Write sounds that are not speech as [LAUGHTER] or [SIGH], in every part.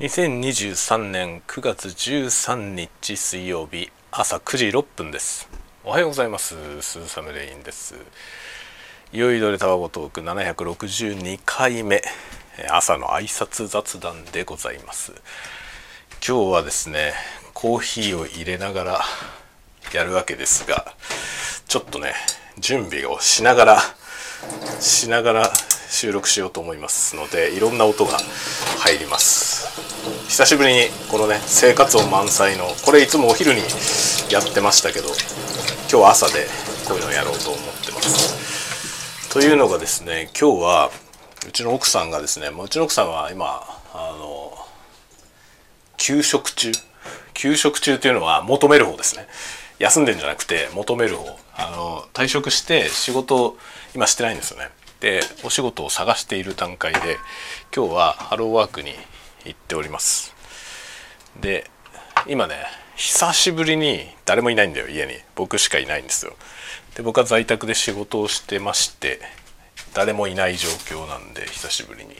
2023年9月13日水曜日朝9時6分です。おはようございます。スーサムレインです。いよいよレタワゴトーク762回目朝の挨拶雑談でございます。今日はですねコーヒーを入れながらやるわけですがちょっとね準備をしながらしながら収録しようと思いますのでいろんな音が入ります。久しぶりにこのね生活音満載のこれいつもお昼にやってましたけど今日は朝でこういうのをやろうと思ってます。というのがですね今日はうちの奥さんがですねうちの奥さんは今あの休職中？休職中というのは求める方ですね。休んでんじゃなくて求める方。あの退職して仕事今してないんですよね。でお仕事を探している段階で今日はハローワークに行っております。で今ね久しぶりに誰もいないんだよ家に。僕しかいないんですよ。で僕は在宅で仕事をしてまして誰もいない状況なんで久しぶりに、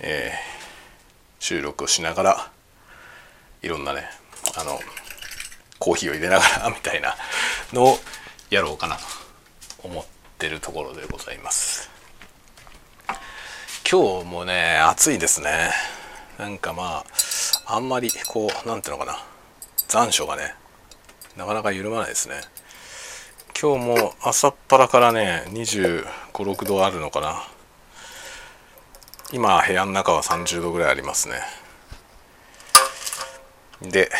えー、収録をしながらいろんなねあのコーヒーを入れながらみたいなのをやろうかなと思っててるところでございます。今日もね暑いですね。なんかまああんまりこう何ていうのかな。残暑がねなかなか緩まないですね。今日も朝っぱらからね2 5 6度あるのかな。今部屋の中は30度ぐらいありますね。で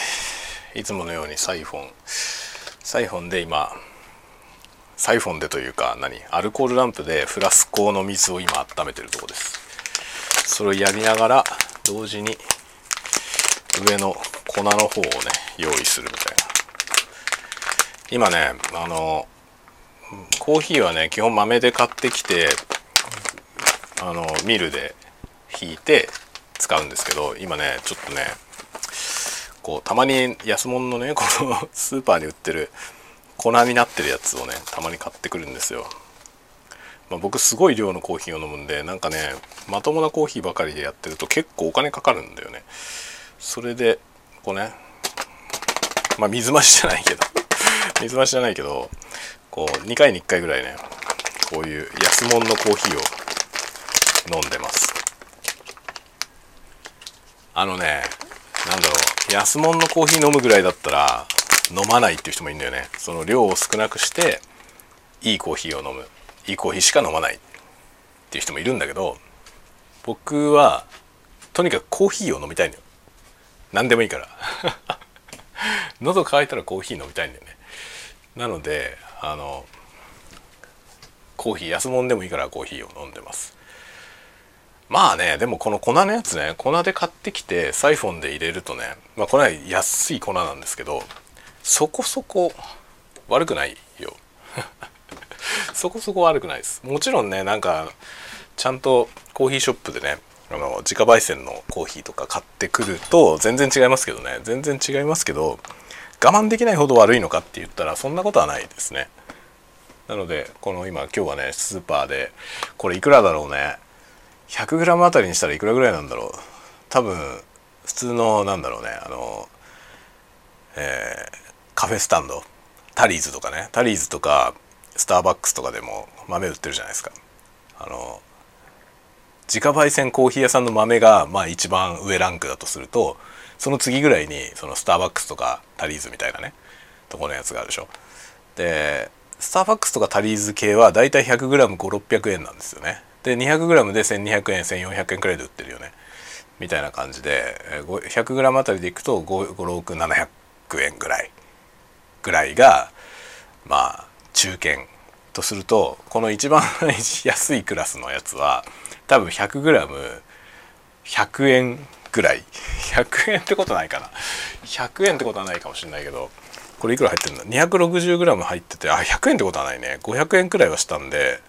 いつものようにサイフォンサイフォンで今サイフォンでというか何？アルコールランプでフラスコの水を今温めてるとこです。それをやりながら同時に上の粉の方をね用意するみたいな。今ねあのコーヒーはね基本豆で買ってきてあのミルでひいて使うんですけど今ねちょっとねこうたまに安物のねこの [LAUGHS] スーパーに売ってる粉になってるやつをねたまに買ってくるんですよ、まあ、僕すごい量のコーヒーを飲むんでなんかねまともなコーヒーばかりでやってると結構お金かかるんだよね。それでこうねまあ水増しじゃないけど [LAUGHS] 水増しじゃないけどこう2回に1回ぐらいねこういう安物のコーヒーを飲んでます。あのねなんだろう安物のコーヒー飲むぐらいだったら飲まないっていう人もいるんだよね。その量を少なくしていいコーヒーを飲む。いいコーヒーしか飲まないっていう人もいるんだけど僕はとにかくコーヒーを飲みたいんだよ。何でもいいから。[LAUGHS] 喉乾いたらコーヒー飲みたいんだよね。なのであのコーヒー安物でもいいからコーヒーを飲んでます。まあねでもこの粉のやつね粉で買ってきてサイフォンで入れるとねまあこれは安い粉なんですけどそこそこ悪くないよ。[LAUGHS] そこそこ悪くないです。もちろんねなんかちゃんとコーヒーショップでねあの自家焙煎のコーヒーとか買ってくると全然違いますけどね。全然違いますけど我慢できないほど悪いのかって言ったらそんなことはないですね。なのでこの今今日はねスーパーでこれいくらだろうね。100g あたりにしたらいくらぐらいなんだろう。多分普通のなんだろうねあのえ、カフェスタンド。タリーズとかね。タリーズとかスターバックスとかでも豆売ってるじゃないですか。あの自家焙煎コーヒー屋さんの豆がまあ一番上ランクだとするとその次ぐらいにそのスターバックスとかタリーズみたいなねとこのやつがあるでしょ。でスターバックスとかタリーズ系はだいたい 100g5600 円なんですよね。で 200g で1200円1400円くらいで売ってるよね。みたいな感じで 100g あたりでいくと56700円ぐらい。ぐらいがまあ中堅とするとこの一番安いクラスのやつは多分 100g100 円ぐらい。100円ってことないかな。100円ってことはないかもしれないけどこれいくら入ってるんだ？260g 入っててあ100円ってことはないね。500円くらいはしたんで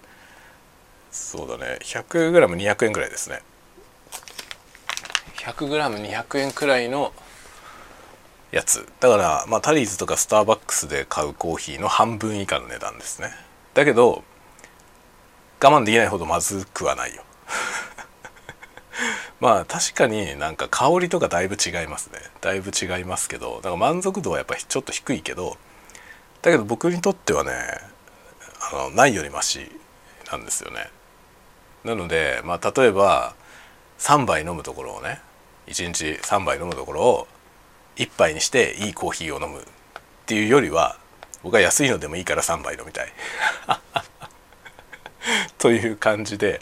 そうだね。100g200 円くらいですね。100g200 円くらいのやつ。だからまあタリーズとかスターバックスで買うコーヒーの半分以下の値段ですね。だけど我慢できないほどまずくはないよ。[LAUGHS] まあ確かになんか香りとかだいぶ違いますね。だいぶ違いますけどだから満足度はやっぱりちょっと低いけどだけど僕にとってはねあのないよりマシなんですよね。なのでまあ例えば3杯飲むところをね1日3杯飲むところを1杯にしていいコーヒーを飲むっていうよりは僕は安いのでもいいから3杯飲みたい。[LAUGHS] という感じで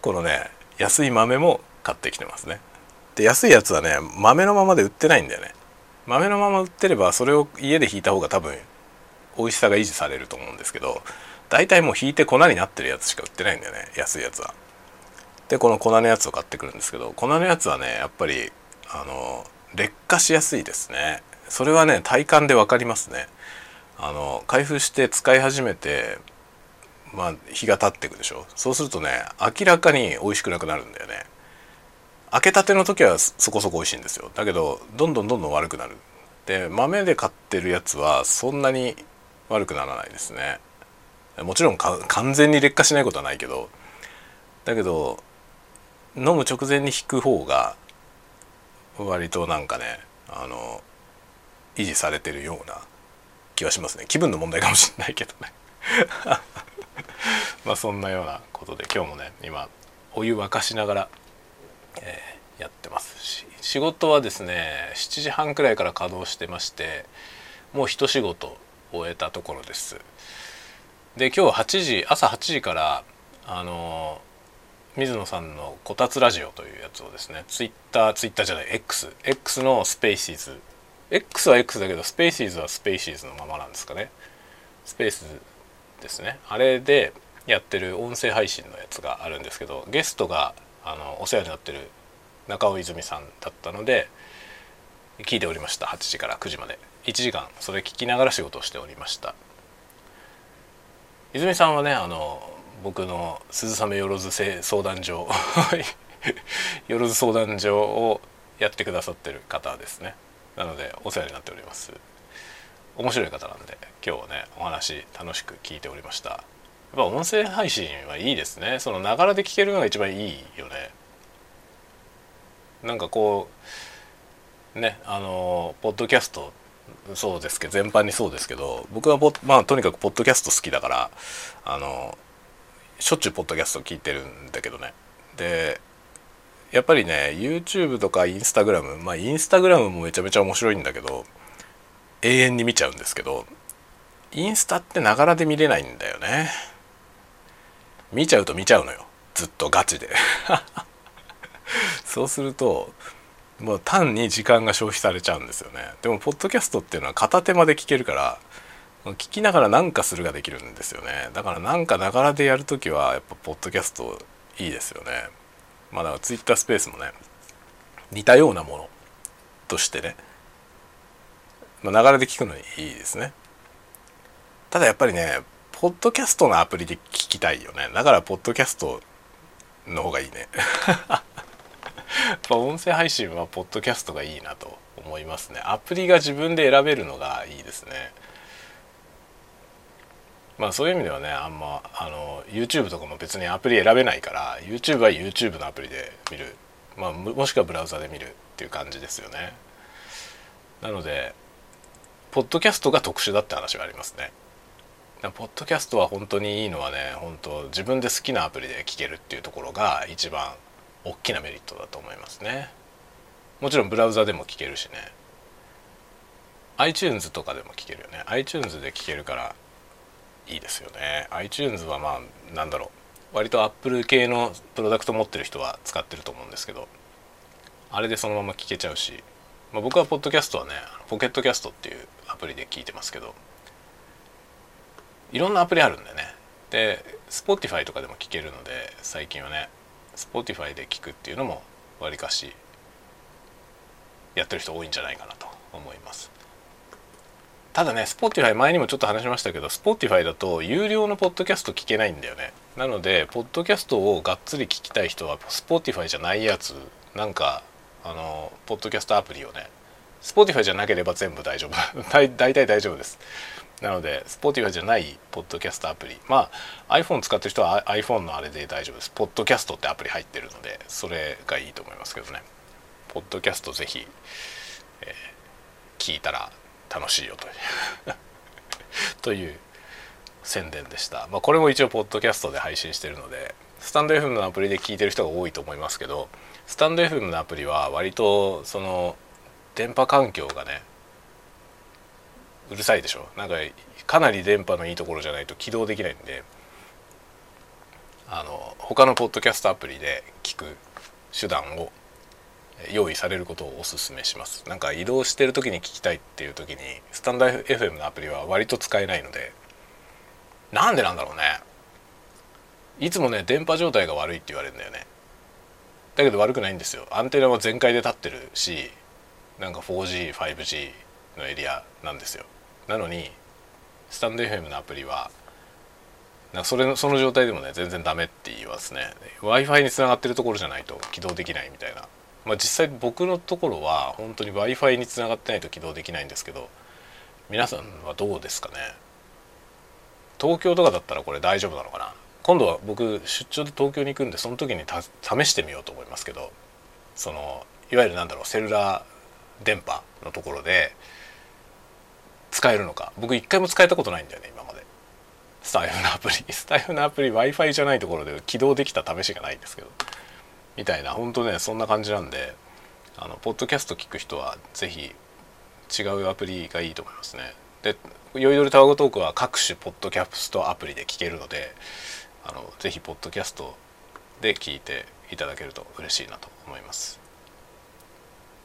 このね安い豆も買ってきてますね。で安いやつはね豆のままで売ってないんだよね。豆のまま売ってればそれを家でひいた方が多分美味しさが維持されると思うんですけど大体もうひいて粉になってるやつしか売ってないんだよね安いやつは。でこの粉のやつを買ってくるんですけど粉のやつはねやっぱりあの劣化しやすいですね。それはね体感で分かりますね。あの開封して使い始めてまあ日が経っていくでしょ。そうするとね明らかに美味しくなくなるんだよね。開けたての時はそこそこ美味しいんですよ。だけどどんどんどんどん悪くなる。で豆で買ってるやつはそんなに悪くならないですね。もちろん完全に劣化しないことはないけどだけど飲む直前に引く方が割となんかねあの維持されてるような気はしますね。気分の問題かもしれないけどね。[LAUGHS] まあそんなようなことで今日もね今お湯沸かしながら、えー、やってますし。仕事はですね7時半くらいから稼働してましてもう一仕事終えたところです。で今日8時朝8時からあの水野さんの「こたつラジオ」というやつをですねツイッターツイッターじゃない XX のスペーシーズ X は X だけどスペーシーズはスペーシーズのままなんですかね。スペースですね。あれでやってる音声配信のやつがあるんですけどゲストがあのお世話になってる中尾泉さんだったので聞いておりました。8時から9時まで。1時間それ聞きながら仕事をしておりました。泉さんはねあの僕の鈴雨よろず相談所 [LAUGHS] よろず相談所をやってくださってる方ですね。なのでお世話になっております。面白い方なんで今日ねお話楽しく聞いておりました。やっぱ音声配信はいいですね。そのながらで聞けるのが一番いいよね。なんかこうねあのポッドキャストそうですけど全般にそうですけど僕はまあとにかくポッドキャスト好きだからあのしょっちゅうポッドキャスト聞いてるんだけどね。でやっぱりね YouTube とか Instagram まあ Instagram もめちゃめちゃ面白いんだけど永遠に見ちゃうんですけどインスタってながらで見れないんだよね。見ちゃうと見ちゃうのよ。ずっとガチで。[LAUGHS] そうするともう単に時間が消費されちゃうんですよね。でもポッドキャストっていうのは片手まで聞けるから聞きながら何かするができるんですよね。だからなんかながらでやるときはやっぱポッドキャストいいですよね。まあだからツイッタースペースもね似たようなものとしてねまあ、流れで聞くのにいいですね。ただやっぱりねポッドキャストのアプリで聞きたいよね。だからポッドキャストの方がいいね。やっぱ音声配信はポッドキャストがいいなと思いますね。アプリが自分で選べるのがいいですね。まあそういう意味ではねあんまあの YouTube とかも別にアプリ選べないから YouTube は YouTube のアプリで見る、まあ、もしくはブラウザで見るっていう感じですよね。なのでポッドキャストが特殊だって話がありますね。ポッドキャストは本当にいいのはね本当自分で好きなアプリで聞けるっていうところが一番大きなメリットだと思いますね。もちろんブラウザでも聞けるしね。iTunes とかでも聞けるよね。iTunes で聞けるからいいですよね。iTunes はまあなんだろう。割と Apple 系のプロダクト持ってる人は使ってると思うんですけどあれでそのまま聞けちゃうし、まあ、僕はポッドキャストはねポケットキャストっていうアプリで聞いてますけどいろんなアプリあるんだよね。で Spotify とかでも聞けるので最近はね Spotify で聞くっていうのもわりかしやってる人多いんじゃないかなと思います。ただね Spotify 前にもちょっと話しましたけど Spotify だと有料のポッドキャスト聞けないんだよね。なのでポッドキャストをがっつり聞きたい人は Spotify じゃないやつなんかあのポッドキャストアプリをね Spotify じゃなければ全部大丈夫。[LAUGHS] 大体大丈夫です。なので Spotify じゃないポッドキャストアプリ。まあ iPhone 使ってる人は iPhone のあれで大丈夫です。ポッドキャストってアプリ入ってるのでそれがいいと思いますけどね。ポッドキャストぜひ、えー、聞いたら楽しいよという。[LAUGHS] という宣伝でした、まあ、これも一応ポッドキャストで配信してるのでスタンド FM のアプリで聞いてる人が多いと思いますけどスタンド FM のアプリは割とその電波環境がねうるさいでしょ？なんかかなり電波のいいところじゃないと起動できないんであの他のポッドキャストアプリで聞く手段を用意されることをお勧めします。なんか移動してる時に聞きたいっていう時にスタンド FM のアプリは割と使えないのでなんでなんだろうね。いつもね電波状態が悪いって言われるんだよね。だけど悪くないんですよ。アンテナは全開で立ってるしなんか 4G5G のエリアなんですよ。なのにスタンド FM のアプリはなんかそれのその状態でもね全然ダメって言いますね。w i f i につながってるところじゃないと起動できないみたいな。まあ実際僕のところは本当に w i f i につながってないと起動できないんですけど皆さんはどうですかね？東京とかだったらこれ大丈夫なのかな？今度は僕出張で東京に行くんでその時に試してみようと思いますけどそのいわゆるなんだろうセルラー電波のところで使えるのか。僕一回も使えたことないんだよね今まで。スタイフのアプリ。スタイフのアプリ w i f i じゃないところで起動できた試しがないんですけど。みたいな本当ねそんな感じなんであのポッドキャスト聞く人は是非違うアプリがいいと思いますね。で「酔いどれタワゴトーク」は各種ポッドキャストアプリで聞けるのであのぜひポッドキャストで聞いていただけると嬉しいなと思います。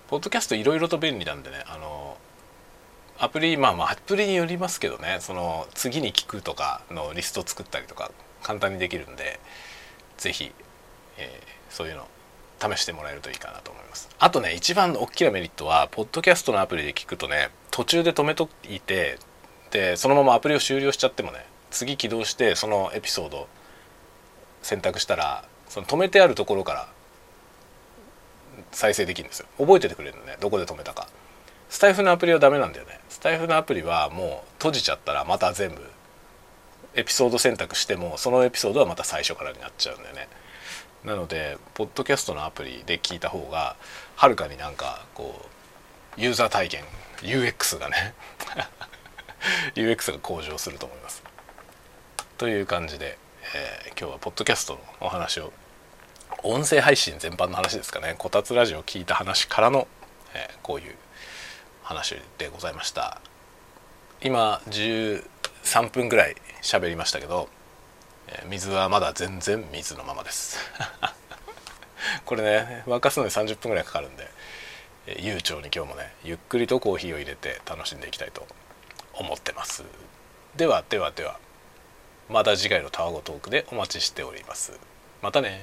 ポッドキャストいろいろと便利なんでねあのアプリまあまあアプリによりますけどねその次に聞くとかのリスト作ったりとか簡単にできるんで是非、えー、そういうの試してもらえるといいかなと思います。あとね一番大きなメリットはポッドキャストのアプリで聞くとね途中で止めといてでそのままアプリを終了しちゃってもね次起動してそのエピソード選択したらその止めてあるところから再生できるんですよ。覚えててくれるのねどこで止めたか。スタイフのアプリはダメなんだよね。スタイフのアプリはもう閉じちゃったらまた全部エピソード選択してもそのエピソードはまた最初からになっちゃうんだよね。なのでポッドキャストのアプリで聞いた方がはるかになんかこうユーザー体験 UX がね [LAUGHS] UX が向上すると思います。という感じで、えー、今日はポッドキャストのお話を音声配信全般の話ですかね。こたつラジオを聞いた話からの、えー、こういう話でございました。今13分ぐらい喋りましたけど水はまだ全然水のままです。[LAUGHS] これね沸かすのに30分ぐらいかかるんで悠長に今日もねゆっくりとコーヒーを入れて楽しんでいきたいと思ってます。ではではでは。また次回のタワゴトークでお待ちしております。またね